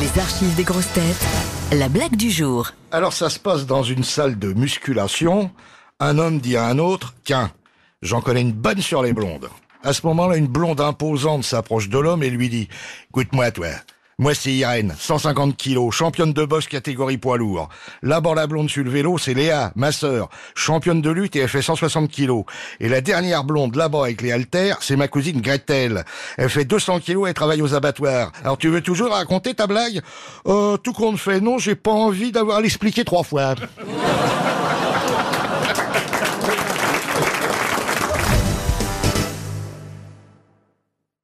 Les archives des grosses têtes. La blague du jour. Alors ça se passe dans une salle de musculation. Un homme dit à un autre, tiens, j'en connais une bonne sur les blondes. À ce moment-là, une blonde imposante s'approche de l'homme et lui dit, écoute-moi toi, moi c'est Irène, 150 kilos, championne de boxe catégorie poids lourd. Là-bas la blonde sur le vélo, c'est Léa, ma sœur, championne de lutte et elle fait 160 kilos. Et la dernière blonde là-bas avec les haltères, c'est ma cousine Gretel. Elle fait 200 kilos et travaille aux abattoirs. Alors tu veux toujours raconter ta blague? Euh, Tout compte fait, non, j'ai pas envie d'avoir à l'expliquer trois fois.